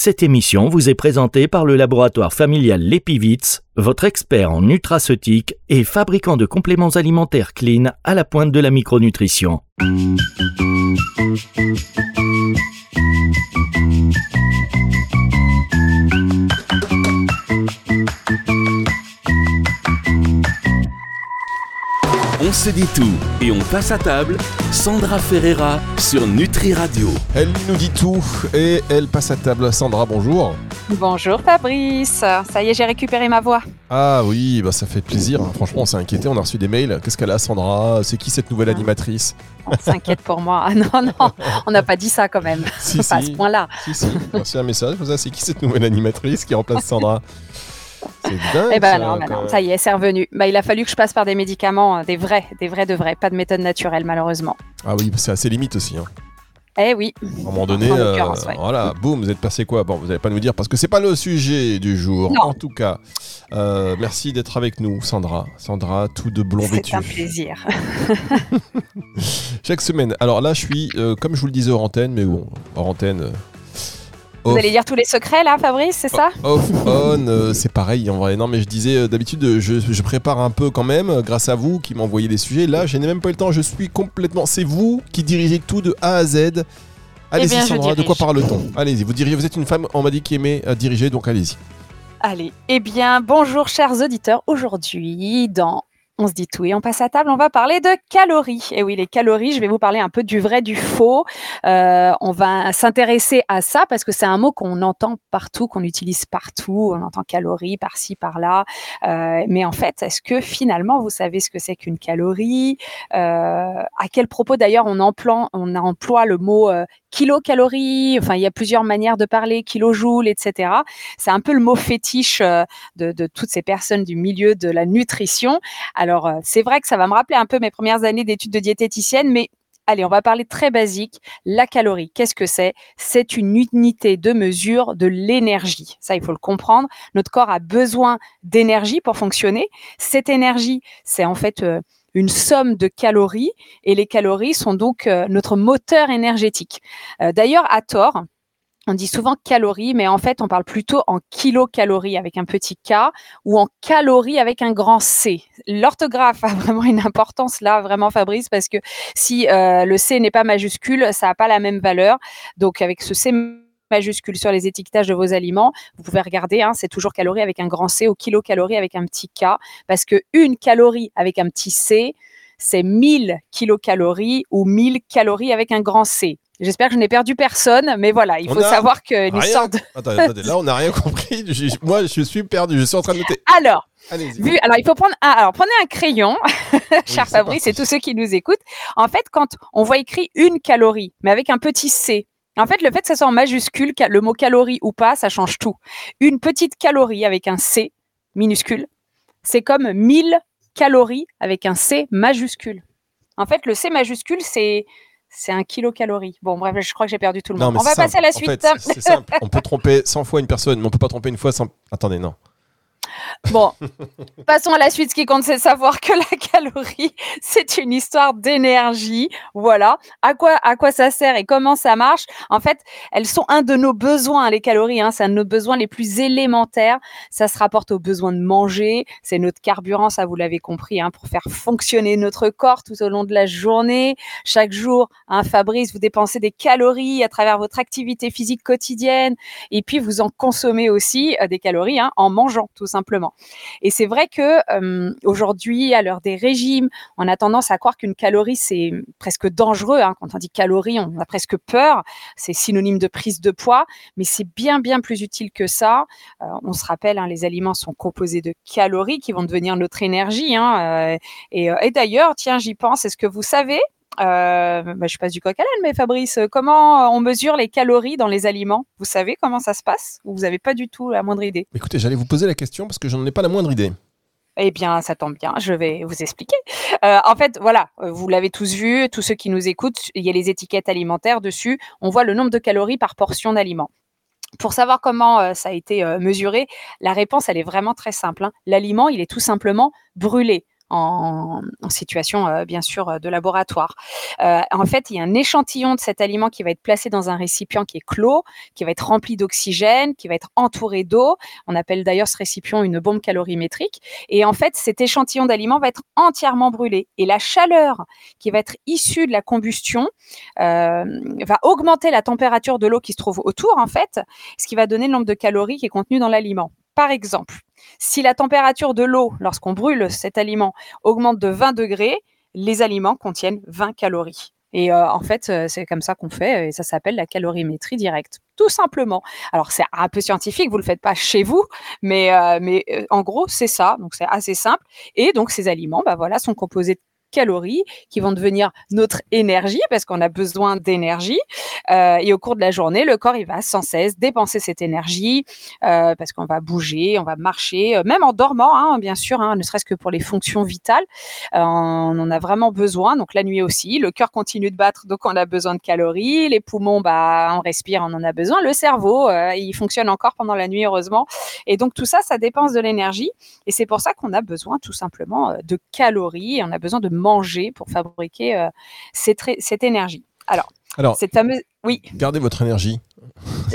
Cette émission vous est présentée par le laboratoire familial Lepivitz, votre expert en nutraceutique et fabricant de compléments alimentaires clean à la pointe de la micronutrition. On se dit tout et on passe à table. Sandra Ferreira sur Nutri Radio. Elle nous dit tout et elle passe à table. Sandra, bonjour. Bonjour Fabrice. Ça y est, j'ai récupéré ma voix. Ah oui, bah ça fait plaisir. Franchement, on s'est inquiété. On a reçu des mails. Qu'est-ce qu'elle a, Sandra? C'est qui cette nouvelle animatrice? On s'inquiète pour moi. Ah non, non, on n'a pas dit ça quand même. Si, pas à si. ce point-là. Si, si. Merci un message. Ça, c'est qui cette nouvelle animatrice qui remplace Sandra? C'est dingue. Eh ben ça, non, quand non, ça y est, c'est revenu. Bah, il a fallu que je passe par des médicaments, euh, des vrais, des vrais de vrais, pas de méthode naturelle malheureusement. Ah oui, c'est assez limite aussi. hein. Eh oui. À un moment donné, euh, ouais. voilà, boum, vous êtes passé quoi? Bon, vous n'allez pas nous dire parce que c'est pas le sujet du jour. Non. En tout cas, euh, merci d'être avec nous, Sandra. Sandra, tout de blond vêtu. C'est un plaisir. Chaque semaine. Alors là, je suis, euh, comme je vous le disais hors antenne, mais bon, hors antenne. Vous allez dire tous les secrets là, Fabrice, c'est ça off, on, euh, c'est pareil en vrai. Non, mais je disais euh, d'habitude, euh, je, je prépare un peu quand même, grâce à vous qui m'envoyez les sujets. Là, je n'ai même pas eu le temps. Je suis complètement. C'est vous qui dirigez tout de A à Z. Allez-y, Eh Sandra, de quoi parle-t-on? Allez-y, vous dirigez. Vous êtes une femme, on m'a dit, qui aimait diriger, donc allez-y. Allez, eh bien, bonjour chers auditeurs. Aujourd'hui, dans On se dit tout et on passe à table, on va parler de calories. Et oui, les calories, je vais vous parler un peu du vrai, du faux. Euh, on va s'intéresser à ça parce que c'est un mot qu'on entend partout, qu'on utilise partout. On entend calories par-ci, par-là. Euh, mais en fait, est-ce que finalement, vous savez ce que c'est qu'une calorie? Euh, À quel propos d'ailleurs on emploie, le mot kilocalories? Enfin, il y a plusieurs manières de parler, kilojoules, etc. C'est un peu le mot fétiche de, toutes ces personnes du milieu de la nutrition. Euh, c'est vrai que ça va me rappeler un peu mes premières années d'études de diététicienne, mais allez, on va parler très basique. La calorie, qu'est-ce que c'est? C'est une unité de mesure de l'énergie. Ça, il faut le comprendre. Notre corps a besoin d'énergie pour fonctionner. Cette énergie, c'est en fait euh, une somme de calories et les calories sont donc euh, notre moteur énergétique. D'ailleurs, à tort, on dit souvent calories, mais en fait, on parle plutôt en kilocalories avec un petit k ou en calories avec un grand C. L'orthographe a vraiment une importance là, vraiment Fabrice, parce que si euh, le C n'est pas majuscule, ça n'a pas la même valeur. Donc avec ce C majuscule sur les étiquetages de vos aliments, vous pouvez regarder, hein, c'est toujours calories avec un grand C ou kilocalories avec un petit k, parce que une calorie avec un petit C, c'est 1000 kilocalories ou 1000 calories avec un grand C. J'espère que je n'ai perdu personne, mais voilà, il On faut a savoir Rien. sorte de... Attendez, attendez, là, on n'a rien compris. Je- moi, je suis perdu. Je suis en train de noter. Alors, vu, alors il faut prendre un, alors prenez un crayon, cher Fabrice et tous ceux qui nous écoutent. En fait, quand on voit écrit une calorie, mais avec un petit c, en fait, le fait que ça soit en majuscule, le mot calorie ou pas, ça change tout. Une petite calorie avec un c minuscule, c'est comme 1000 calories avec un c majuscule. En fait, le c majuscule, c'est c'est un kilocalorie. Bon, bref, je crois que j'ai perdu tout le monde. On va passer à la. En suite. fait, c'est simple. On peut tromper 100 fois une personne, mais on peut pas tromper une fois sans. Attendez, non. Bon, passons à la suite. Ce qui compte, c'est savoir que la calorie, c'est une histoire d'énergie. Voilà. À quoi, ça sert et comment ça marche? En fait, elles sont un de nos besoins, les calories. Hein, c'est un de nos besoins les plus élémentaires. Ça se rapporte au besoin de manger. C'est notre carburant, ça vous l'avez compris, hein, pour faire fonctionner notre corps tout au long de la journée. Chaque jour, hein, Fabrice, vous dépensez des calories à travers votre activité physique quotidienne. Et puis, vous en consommez aussi euh, des calories en mangeant, tout simplement. Et c'est vrai que euh, aujourd'hui, à l'heure des régimes, on a tendance à croire qu'une calorie, c'est presque dangereux. hein. Quand on dit calorie, on a presque peur. C'est synonyme de prise de poids, mais c'est bien, bien plus utile que ça. Euh, on se rappelle, hein, les aliments sont composés de calories qui vont devenir notre énergie. hein, euh, et, et d'ailleurs, tiens, j'y pense, est-ce que vous savez euh, bah, je passe du coq à l'âne, mais Fabrice, euh, comment euh, on mesure les calories dans les aliments? Vous savez comment ça se passe? Ou vous n'avez pas du tout la moindre idée? Écoutez, j'allais vous poser la question parce que je n'en ai pas la moindre idée. Eh bien, ça tombe bien, je vais vous expliquer. Euh, en fait, voilà, vous l'avez tous vu, tous ceux qui nous écoutent, il y a les étiquettes alimentaires dessus. On voit le nombre de calories par portion d'aliment. Pour savoir comment euh, ça a été mesuré, la réponse, elle est vraiment très simple. hein. L'aliment, il est tout simplement brûlé. En, situation euh, bien sûr euh, de laboratoire. Euh, en fait, il y a un échantillon de cet aliment qui va être placé dans un récipient qui est clos, qui va être rempli d'oxygène, qui va être entouré d'eau. On appelle d'ailleurs ce récipient une bombe calorimétrique. Et en fait, cet échantillon d'aliment va être entièrement brûlé. Et la chaleur qui va être issue de la combustion va augmenter la température de l'eau qui se trouve autour, en fait, ce qui va donner le nombre de calories qui est contenu dans l'aliment. Par exemple, si la température de l'eau, lorsqu'on brûle cet aliment, augmente de 20 degrés, les aliments contiennent 20 calories. Et euh, en fait, euh, c'est comme ça qu'on fait, et ça s'appelle la calorimétrie directe, tout simplement. Alors c'est un peu scientifique, vous le faites pas chez vous, mais, euh, en gros c'est ça. Donc c'est assez simple. Et donc ces aliments, bah voilà, sont composés de calories qui vont devenir notre énergie parce qu'on a besoin d'énergie. Euh, et au cours de la journée, le corps il va sans cesse dépenser cette énergie euh, parce qu'on va bouger, on va marcher, euh, même en dormant, hein, bien sûr, hein, ne serait-ce que pour les fonctions vitales, on en a vraiment besoin. Donc la nuit aussi, le cœur continue de battre, donc on a besoin de calories. Les poumons, bah on respire, on en a besoin. Le cerveau, il fonctionne encore pendant la nuit, heureusement. Et donc tout ça, ça dépense de l'énergie. Et c'est pour ça qu'on a besoin tout simplement de calories. on a besoin de manger pour fabriquer euh, cette, cette, énergie. Alors, alors, cette fameuse. Oui. Gardez votre énergie.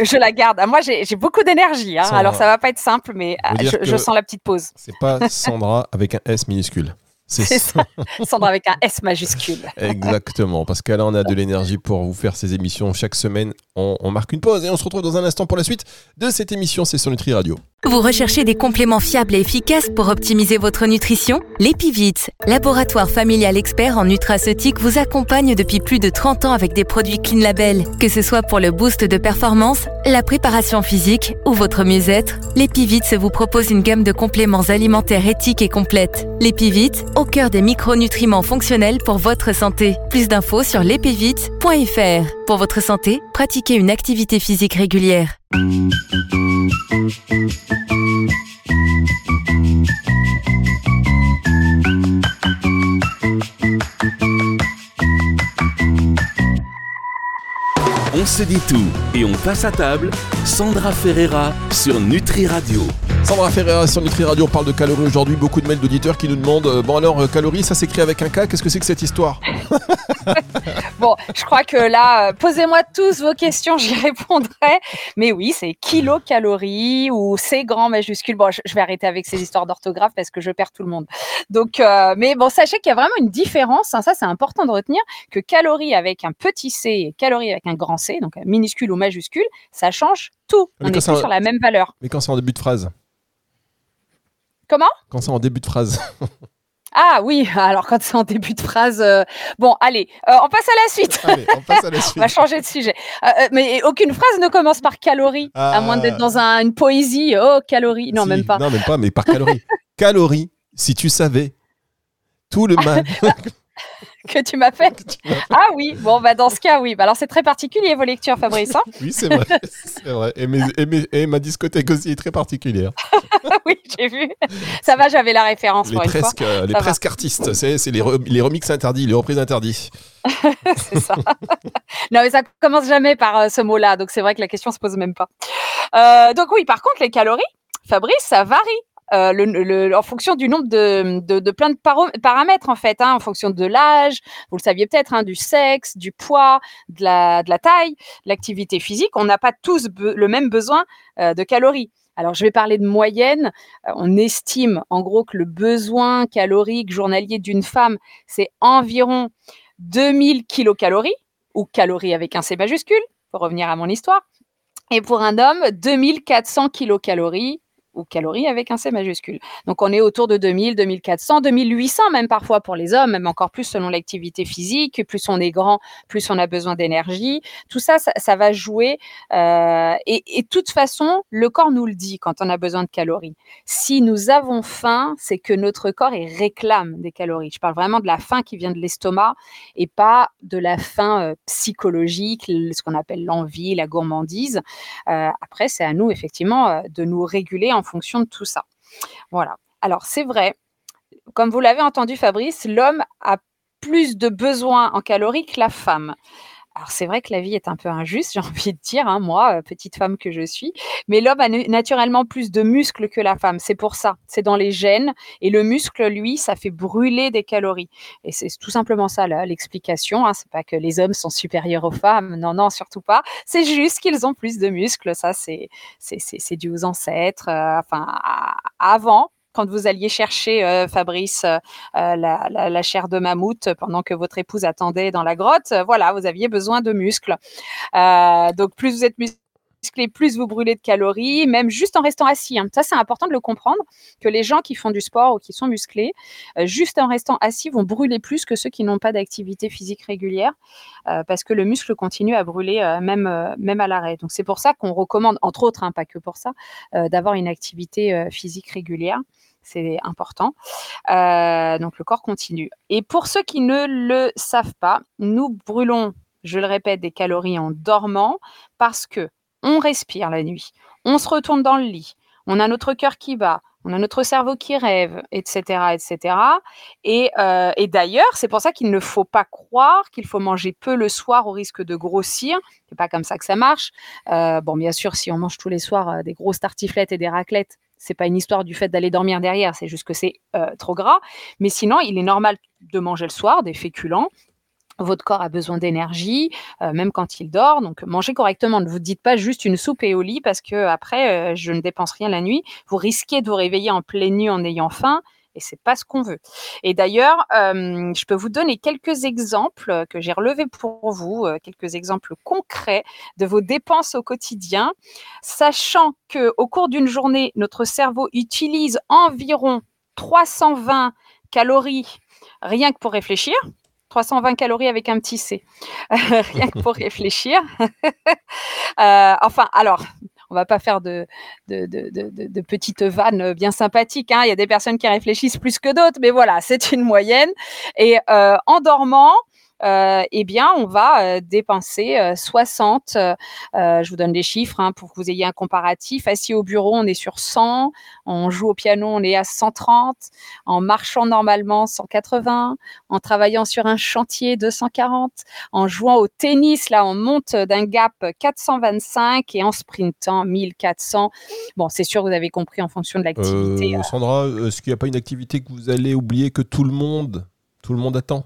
Je la garde. Ah, moi, j'ai beaucoup d'énergie. Hein. Alors, ça va pas être simple, mais ah, je, sens la petite pause. C'est pas Sandra avec un S minuscule. C'est ça. Sandra avec un S majuscule. Exactement, parce qu'à là, on a de l'énergie pour vous faire ces émissions chaque semaine. On, on, marque une pause et on se retrouve dans un instant pour la suite de cette émission. C'est sur Nutri Radio. Vous recherchez des compléments fiables et efficaces pour optimiser votre nutrition? L'Epivit, laboratoire familial expert en nutraceutique, vous accompagne depuis plus de 30 ans avec des produits Clean Label. Que ce soit pour le boost de performance, la préparation physique ou votre mieux-être, l'Epivit vous propose une gamme de compléments alimentaires éthiques et complètes. L'Epivit, au cœur des micronutriments fonctionnels pour votre santé. Plus d'infos sur l'epivit.fr. Pour votre santé, pratiquez une activité physique régulière. On se dit tout et on passe à table. Sandra Ferreira sur Nutri Radio. Sandra Ferreira sur Nutri Radio, on parle de calories aujourd'hui. Beaucoup de mails d'auditeurs qui nous demandent euh, Bon, alors, euh, calories, ça s'écrit avec un K, qu'est-ce que c'est que cette histoire? Bon, je crois que là, euh, posez-moi tous vos questions, j'y répondrai. Mais oui, c'est kilocalories ou c'est grand majuscule. Bon, je, vais arrêter avec ces histoires d'orthographe parce que je perds tout le monde. Donc, mais bon, sachez qu'il y a vraiment une différence. Hein, ça, c'est important de retenir que calories avec un petit c et calories avec un grand c, donc minuscule ou majuscule, ça change tout. on est sur la même valeur. Mais quand c'est en début de phrase Comment? Quand c'est en début de phrase. Ah oui, alors quand c'est en début de phrase, euh, bon, allez, euh, on passe à la suite. Allez, on passe à la suite. on va changer de sujet. Euh, mais aucune phrase ne commence par calories, à moins d'être dans une poésie. Oh, calories. Non, même pas. Non, même pas, mais par calories. calories, si tu savais tout le mal. que tu m'as fait. Ah oui, bon, bah dans ce cas, oui. Bah, alors c'est très particulier vos lectures, Fabrice. Hein oui, c'est vrai. Et, ma discothèque aussi est très particulière. oui, j'ai vu. Ça va, j'avais la référence. Les, presque, euh, les presque artistes, c'est les, les remixes interdits, les reprises interdits. c'est ça. non, mais ça commence jamais par euh, ce mot-là, donc c'est vrai que la question se pose même pas. Euh, donc oui, par contre, les calories, Fabrice, ça varie euh, en fonction du nombre de, plein de paramètres en fait, hein, en fonction de l'âge, vous le saviez peut-être, hein, du sexe, du poids, de la, de la taille, l'activité physique. On n'a pas tous le même besoin euh, de calories. Alors, je vais parler de moyenne. Euh, on estime en gros que le besoin calorique journalier d'une femme, c'est environ 2000 kilocalories, ou calories avec un C majuscule, pour revenir à mon histoire. Et pour un homme, 2400 kilocalories, ou calories avec un C majuscule. Donc on est autour de 2000, 2400, 2800 même parfois pour les hommes, même encore plus selon l'activité physique. Plus on est grand, plus on a besoin d'énergie. Tout ça, ça, va jouer. Euh, et, de toute façon, le corps nous le dit quand on a besoin de calories. Si nous avons faim, c'est que notre corps il réclame des calories. Je parle vraiment de la faim qui vient de l'estomac et pas de la faim euh, psychologique, ce qu'on appelle l'envie, la gourmandise. Euh, après, c'est à nous effectivement de nous réguler en fonction de tout ça. Voilà. Alors, c'est vrai, comme vous l'avez entendu, Fabrice, l'homme a plus de besoins en calories que la femme. Alors c'est vrai que la vie est un peu injuste, j'ai envie de dire, hein, moi, euh, petite femme que je suis, mais l'homme a naturellement plus de muscles que la femme. C'est pour ça, c'est dans les gènes. Et le muscle, lui, ça fait brûler des calories. Et c'est tout simplement ça l'explication. Hein. C'est pas que les hommes sont supérieurs aux femmes, non, non, surtout pas. C'est juste qu'ils ont plus de muscles. Ça, c'est dû aux ancêtres. Euh, enfin, avant, quand vous alliez chercher, euh, Fabrice, euh, la, chair de mammouth pendant que votre épouse attendait dans la grotte, euh, voilà, vous aviez besoin de muscles. donc, plus vous êtes musclé, plus vous brûlez de calories, même juste en restant assis. Hein. Ça, c'est important de le comprendre, que les gens qui font du sport ou qui sont musclés, juste en restant assis, vont brûler plus que ceux qui n'ont pas d'activité physique régulière, parce que le muscle continue à brûler même, même à l'arrêt. Donc, c'est pour ça qu'on recommande, entre autres, hein, pas que pour ça, d'avoir une activité physique régulière c'est important. Euh, donc le corps continue. Et pour ceux qui ne le savent pas, nous brûlons, je le répète, des calories en dormant parce que on respire la nuit, on se retourne dans le lit, on a notre cœur qui bat, on a notre cerveau qui rêve, etc., etc. Euh, et, d'ailleurs, c'est pour ça qu'il ne faut pas croire qu'il faut manger peu le soir au risque de grossir. C'est pas comme ça que ça marche. Euh, bon, bien sûr, si on mange tous les soirs des grosses tartiflettes et des raclettes, c'est pas une histoire du fait d'aller dormir derrière, c'est juste que c'est euh, trop gras. Mais sinon, il est normal de manger le soir des féculents. Votre corps a besoin d'énergie, euh, même quand il dort. Donc, mangez correctement. Ne vous dites pas juste une soupe et au lit parce que après, euh, je ne dépense rien la nuit. Vous risquez de vous réveiller en pleine nuit en ayant faim et c'est pas ce qu'on veut. Et d'ailleurs, euh, je peux vous donner quelques exemples que j'ai relevés pour vous, quelques exemples concrets de vos dépenses au quotidien, sachant que au cours d'une journée, notre cerveau utilise environ 320 calories rien que pour réfléchir. 320 calories avec un petit C, rien que pour réfléchir. Euh, enfin, alors, on va pas faire de, de, petites vannes bien sympathiques. Hein. Il y a des personnes qui réfléchissent plus que d'autres, mais voilà, c'est une moyenne. Et euh, en dormant, euh, eh bien, on va euh, dépenser 60. Euh, je vous donne des chiffres hein, pour que vous ayez un comparatif. Assis au bureau, on est sur 100. On joue au piano, on est à 130. En marchant normalement, 180. En travaillant sur un chantier, 240. En jouant au tennis, là, on monte d'un gap 425 et en sprintant, 1400. Bon, c'est sûr, vous avez compris en fonction de l'activité. Sandra, est-ce qu'il n'y a pas une activité que vous allez oublier que tout le monde, tout le monde attend?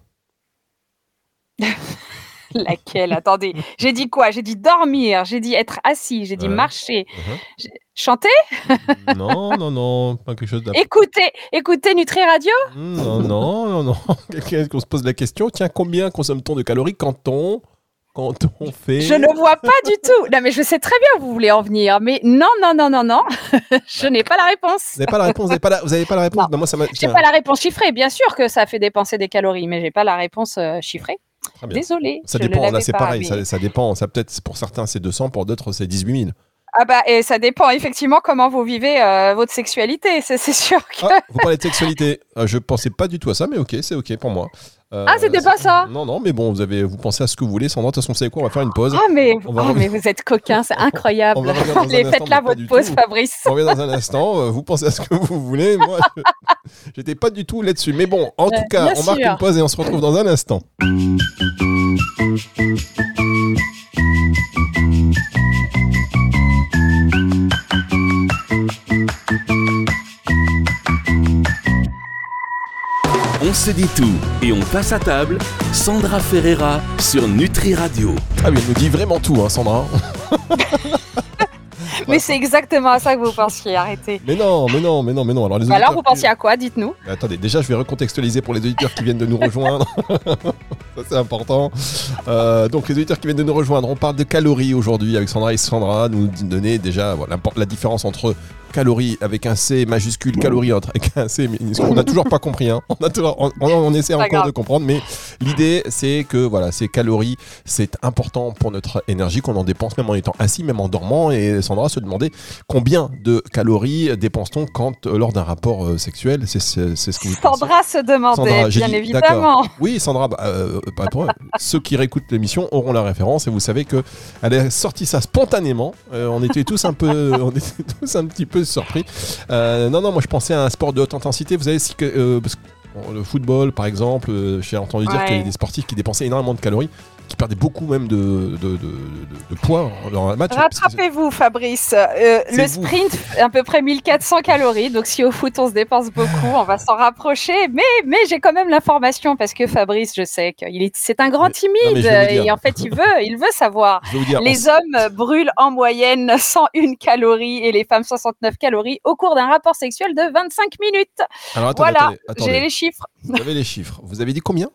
Laquelle? Attendez, j'ai dit quoi? J'ai dit dormir, j'ai dit être assis, j'ai dit marcher. Uh-huh. Chanter? Non, non, non, pas quelque chose Écoutez, écoutez Nutri Radio? Non, non, non, non. Quelqu'un qu'on se pose la question, tiens, combien consomme-t-on de calories quand on quand on fait. Je ne vois pas du tout. Non, mais je sais très bien où vous voulez en venir. Mais non, non, non, non, non. je n'ai pas la réponse. Vous n'avez pas la réponse. Vous n'avez pas, la... Vous pas la réponse. Non. moi, ça pas la réponse chiffrée. Bien sûr que ça fait dépenser des calories, mais j'ai pas la réponse euh, chiffrée. Désolée. Ça dépend. Là, c'est pareil. Ça, dépend. Ça peut-être pour certains c'est 200, pour d'autres c'est 18 000. Ah bah et ça dépend effectivement comment vous vivez euh, votre sexualité, c'est sûr que. Ah, vous parlez de sexualité. Euh, je pensais pas du tout à ça, mais ok, c'est ok pour moi. Euh, ah, c'était pas ça Non, non, mais bon, vous avez, vous pensez à ce que vous voulez. Sandra, de toute façon, vous savez quoi On va faire une pause. Ah, mais, oh, mais vous êtes coquin, c'est incroyable. Allez, faites là votre pause, Fabrice. On revient dans un instant. Vous pensez à ce que vous voulez. Moi, j'étais pas du tout là-dessus. Mais bon, en tout cas, on marque une pause et on se retrouve dans un instant. On se dit tout et on passe à table. Sandra Ferreira sur Nutri Radio. Ah oui, elle nous dit vraiment tout, hein, Sandra. mais c'est exactement à ça que vous pensiez, arrêtez. Mais non, mais non, mais non, mais non. Alors, les Alors vous pensiez à quoi Dites-nous. Attendez, déjà, je vais recontextualiser pour les auditeurs qui viennent de nous rejoindre. ça, c'est important. Euh, donc, les auditeurs qui viennent de nous rejoindre, on parle de calories aujourd'hui avec Sandra et Sandra, nous donner déjà voilà, la différence entre calories avec un C majuscule, calories avec un C minuscule. On n'a toujours pas compris, hein. on, a on, essaie encore de comprendre, mais l'idée c'est que voilà, ces calories, c'est important pour notre énergie, qu'on en dépense même en étant assis, même en dormant. Et Sandra se demandait combien de calories dépense-t-on quand euh, lors d'un rapport euh, sexuel C'est ce que vous Sandra se demandait, bien évidemment. Oui, Sandra, bah, euh, ceux qui réécoutent l'émission auront la référence et vous savez que elle a sorti ça spontanément. on était tous un peu, on était tous un petit peu surpris. Euh, non, non, moi je pensais à un sport de haute intensité. Vous savez, que, euh, le football, par exemple, euh, j'ai entendu dire qu'il y a des sportifs qui dépensaient énormément de calories. Qui perdait beaucoup même de, de, de, de- de poids dans le match. Rattrapez-vous, Fabrice. Euh, le vous. sprint, à peu près 1400 calories. Donc, si au foot, on se dépense beaucoup, on va s'en rapprocher. Mais, mais j'ai quand même l'information parce que Fabrice, je sais qu'il est, c'est un grand Mais- non, mais timide et en fait, il veut, il veut savoir. Dire, Les hommes brûlent en moyenne 101 calories et les femmes 69 calories au cours d'un rapport sexuel de 25 minutes. alors attendez, voilà, attendez, attendez. j'ai les chiffres. Vous avez les chiffres. Vous avez dit combien?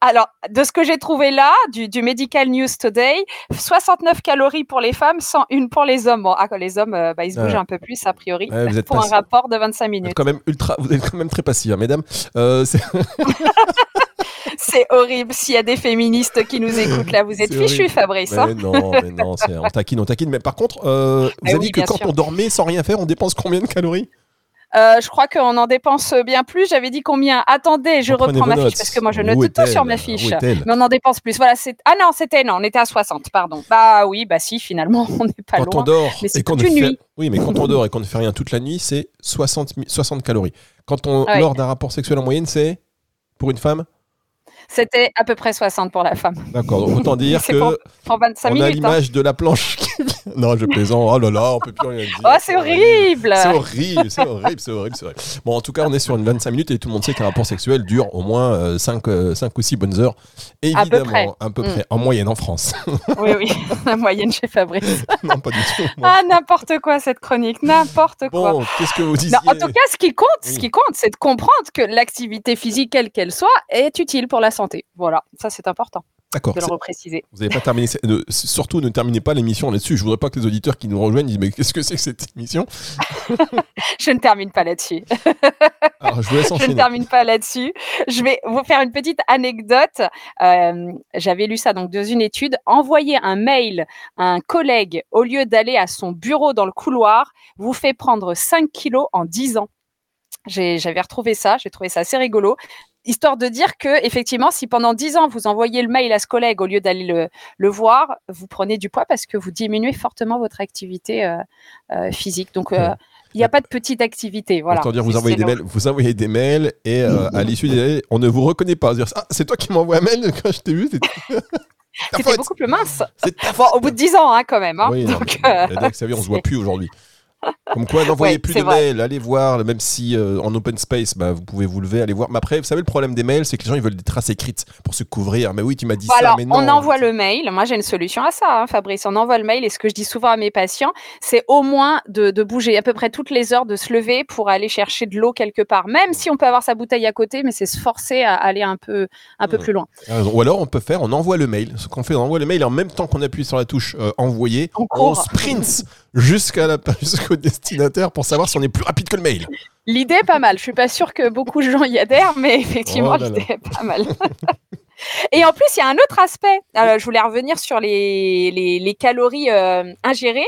Alors, de ce que j'ai trouvé là, du, du Medical News Today, 69 calories pour les femmes, 101 pour les hommes. Bon, ah, les hommes, euh, bah, ils se bougent Ouais. un peu plus, a priori, Ouais, vous êtes pour un rapport de 25 Vous êtes minutes. quand même ultra, vous êtes quand même très passif, hein, mesdames. Euh, c'est- horrible. S'il y a des féministes qui nous écoutent là, vous êtes fichus. Fabrice. hein. mais non, mais non, c'est- on taquine, on taquine. Mais par contre, euh, vous Eh avez oui, dit que quand sûr. on dormait sans rien faire, on dépense combien de calories? Je crois qu'on en dépense bien plus. J'avais dit combien Attendez, je Reprenez reprends ma fiche parce que moi je note tout sur ma fiche. Mais on en dépense plus. Voilà, c'est ah non, c'était non, on était à 60, pardon. Bah oui, bah si, finalement, on n'est pas Quand loin. on dort Mais c'est et qu'on ne toute une fait... nuit. Oui, mais quand on dort et qu'on ne fait rien toute la nuit, c'est 60, mi- 60 calories. Quand on Ouais. lors d'un rapport sexuel en moyenne, c'est pour une femme? C'était à peu près 60 pour la femme. D'accord. Autant dire que pour- Pour 25 on a hein. l'image de la planche. qui- non, je plaisante. Oh là là, on peut plus rien dire. Oh, c'est horrible. C'est horrible, c'est horrible, c'est horrible, c'est horrible. Bon, en tout cas, on est sur une 25 minutes et tout le monde sait qu'un rapport sexuel dure au moins 5, ou 6 bonnes heures. À peu près. Évidemment, à peu Mm. près, en moyenne en France. Oui, oui, la moyenne chez Fabrice. non, pas du tout. Ah, n'importe quoi cette chronique, n'importe quoi. Bon, qu'est-ce que vous disiez Non, en tout cas, ce qui compte, ce qui compte, c'est de comprendre que l'activité physique, quelle qu'elle soit, est utile pour la santé. Voilà, ça c'est important D'accord. de le c'est- repréciser. Vous n'avez pas terminé. ne- surtout, ne terminez pas l'émission là-dessus. Je voudrais pas que les auditeurs qui nous rejoignent disent Mais qu'est-ce que c'est que cette émission? Je ne termine pas là-dessus. Alors, je vous laisse Je ne termine pas là-dessus. Je vais vous faire une petite anecdote. Euh, J'avais lu ça donc dans une étude. Envoyer un mail à un collègue au lieu d'aller à son bureau dans le couloir vous fait prendre 5 kilos en 10 ans. J'avais retrouvé ça, j'ai trouvé ça assez rigolo. Histoire de dire que, effectivement, si pendant 10 ans vous envoyez le mail à ce collègue au lieu d'aller le, le voir, vous prenez du poids parce que vous diminuez fortement votre activité euh, euh, physique. Donc, euh, il n'y a pas de petite activité. Voilà. Autant dire, vous envoyez des mails, vous envoyez des mails et à l'issue des mails, on ne vous reconnaît pas. Dire, ah, c'est toi qui m'envoie un mail quand je t'ai vu. C'était beaucoup plus mince. Bon, au bout de 10 ans, hein, quand même. Hein. Oui, Donc, euh, que ça veut dire, on se voit plus aujourd'hui. Comme quoi, n'envoyez Ouais, plus de vrai. mails, allez voir, même si euh, en open space, bah, vous pouvez vous lever, aller voir. Mais après, vous savez, le problème des mails, c'est que les gens, ils veulent des traces écrites pour se couvrir. Mais oui, tu m'as dit ça, alors, mais non. on envoie le mail. Moi, j'ai une solution à ça, hein, Fabrice. On envoie le mail. Et ce que je dis souvent à mes patients, c'est au moins de, de bouger à peu près toutes les heures, de se lever pour aller chercher de l'eau quelque part. Même si on peut avoir sa bouteille à côté, mais c'est se forcer à aller un peu, un peu plus loin. Ou alors, on peut faire, on envoie le mail. Ce qu'on fait, on envoie le mail et en même temps qu'on appuie sur la touche euh, envoyer, On on sprint jusqu'à la, jusqu'au destinataire pour savoir si on est plus rapide que le mail. L'idée est pas mal. Je suis pas sûre que beaucoup de gens y adhèrent, mais effectivement, Oh là là. l'idée est pas mal. Et en plus, il y a un autre aspect. Alors, je voulais revenir sur les, les, les calories euh, ingérées,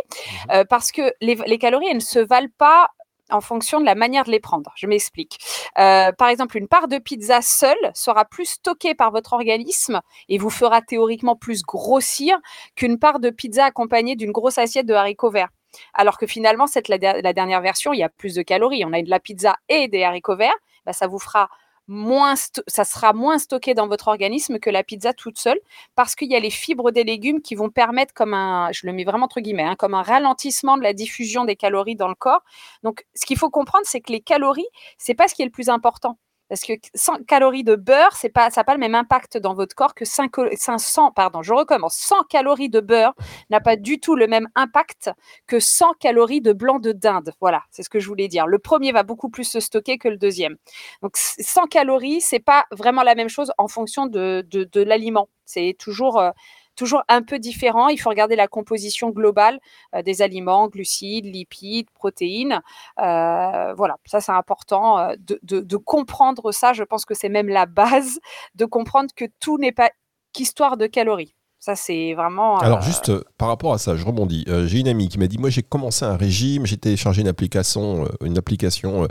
euh, parce que les, les calories, elles ne se valent pas en fonction de la manière de les prendre. Je m'explique. Euh, par exemple, une part de pizza seule sera plus stockée par votre organisme et vous fera théoriquement plus grossir qu'une part de pizza accompagnée d'une grosse assiette de haricots verts. Alors que finalement, cette la, der- la dernière version, il y a plus de calories. On a de la pizza et des haricots verts. Bah, ça vous fera moins, ça sera moins stocké dans votre organisme que la pizza toute seule, parce qu'il y a les fibres des légumes qui vont permettre, comme un, je le mets vraiment entre hein, comme un ralentissement de la diffusion des calories dans le corps. Donc, ce qu'il faut comprendre, c'est que les calories, c'est pas ce qui est le plus important. Parce que 100 calories de beurre, c'est pas, ça n'a pas le même impact dans votre corps que 5, 500, pardon, je recommence, 100 calories de beurre n'a pas du tout le même impact que 100 calories de blanc de dinde. Voilà, c'est ce que je voulais dire. Le premier va beaucoup plus se stocker que le deuxième. Donc 100 calories, c'est pas vraiment la même chose en fonction de l'aliment. C'est toujours, euh, toujours un peu différent. Il faut regarder la composition globale euh, des aliments, glucides, lipides, protéines. Euh, voilà, ça c'est important euh, de, comprendre ça. Je pense que c'est même la base de comprendre que tout n'est pas qu'histoire de calories. Ça, c'est vraiment. Alors juste par rapport à ça, je rebondis. J'ai une amie qui m'a dit, moi j'ai commencé un régime, j'ai téléchargé une application, une application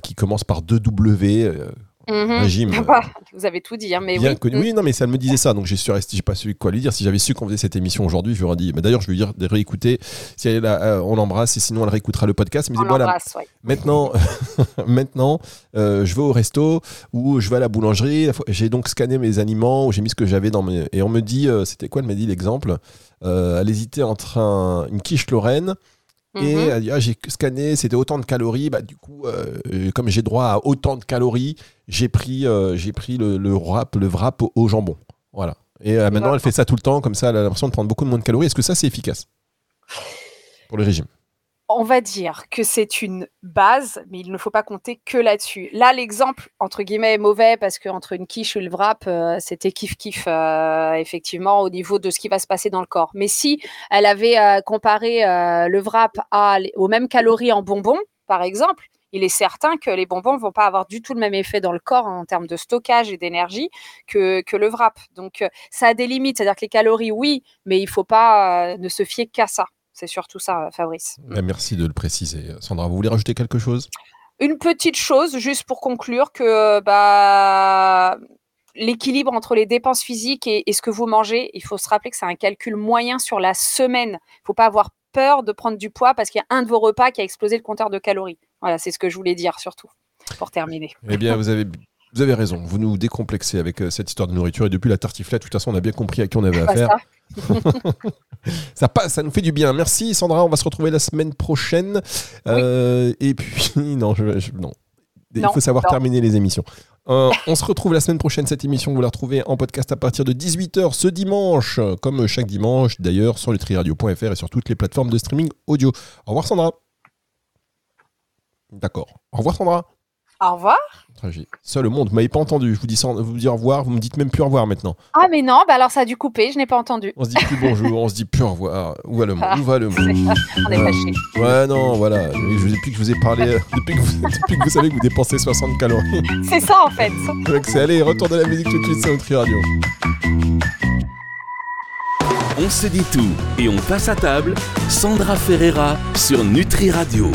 qui commence par 2W. Bah, vous avez tout dit, hein, mais Bien oui. connu. Oui, non, mais ça me disait ça, donc j'ai j'ai pas su quoi lui dire. Si j'avais su qu'on faisait cette émission aujourd'hui, je lui aurais dit. Mais d'ailleurs, je vais lui dire de réécouter. Si elle est là, euh, on l'embrasse, et sinon elle réécoutera le podcast. Mais On voilà, ouais. maintenant, maintenant, euh, je vais au resto ou je vais à la boulangerie. J'ai donc scanné mes aliments, ou j'ai mis ce que j'avais dans mes. Et on me dit, euh, c'était quoi Elle m'a dit l'exemple. Elle hésitait entre un- une quiche Lorraine. Et elle dit, ah, j'ai scanné, c'était autant de calories. Bah, du coup, euh, comme j'ai droit à autant de calories, j'ai pris, euh, j'ai pris le, le wrap, le wrap au, au jambon. Voilà. Et euh, maintenant, elle fait ça tout le temps, comme ça, elle a l'impression de prendre beaucoup moins de calories. Est-ce que ça, c'est efficace? Pour le régime On va dire que c'est une base, mais il ne faut pas compter que là-dessus. Là, l'exemple, entre guillemets, est mauvais parce qu'entre une quiche et le wrap, euh, c'était kiff-kiff, euh, effectivement, au niveau de ce qui va se passer dans le corps. Mais si elle avait euh, comparé le wrap aux mêmes calories en bonbons, par exemple, il est certain que les bonbons vont pas avoir du tout le même effet dans le corps en termes de stockage et d'énergie que, que le wrap. Donc, ça a des limites. C'est-à-dire que les calories, oui, mais il faut pas ne se fier qu'à ça. C'est surtout ça, Fabrice. Eh, Merci de le préciser. Sandra, vous voulez rajouter quelque chose? Une petite chose, juste pour conclure, que bah, l'équilibre entre les dépenses physiques et, et ce que vous mangez, il faut se rappeler que c'est un calcul moyen sur la semaine. Il ne faut pas avoir peur de prendre du poids parce qu'il y a un de vos repas qui a explosé le compteur de calories. Voilà, c'est ce que je voulais dire surtout, pour terminer. Eh bien, vous avez, vous avez raison. Vous nous décomplexez avec euh, cette histoire de nourriture. Et depuis la tartiflette, de toute façon, on a bien compris à qui on avait affaire. ça. Ça passe, ça nous fait du bien. Merci Sandra, on va se retrouver la semaine prochaine. Euh, et puis, non, je, je- non. Il faut savoir non. terminer les émissions. Euh, on se retrouve la semaine prochaine. Cette émission, vous la retrouvez en podcast à partir de 18h ce dimanche, comme chaque dimanche d'ailleurs, sur nutriradio.fr et sur toutes les plateformes de streaming audio. Au revoir Sandra. D'accord. Au revoir Sandra. Au revoir. Tragique. Ça, le monde, vous m'avez pas entendu. Je vous dis, sans- vous dis au revoir, vous me dites même plus au revoir maintenant. Ah mais non, bah alors ça a dû couper, je n'ai pas entendu. On se dit plus bonjour, on se dit plus au revoir. Où va le monde? Où va le monde? On est Euh, fâchés. Ouais, non, voilà. Je- depuis que je vous ai parlé, euh, depuis que vous, depuis que vous savez que vous dépensez 60 calories, C'est ça en fait. donc c'est allez, retour de la musique tout de suite sur Nutri Radio. On se dit tout et on passe à table. Sandra Ferreira sur Nutri Radio.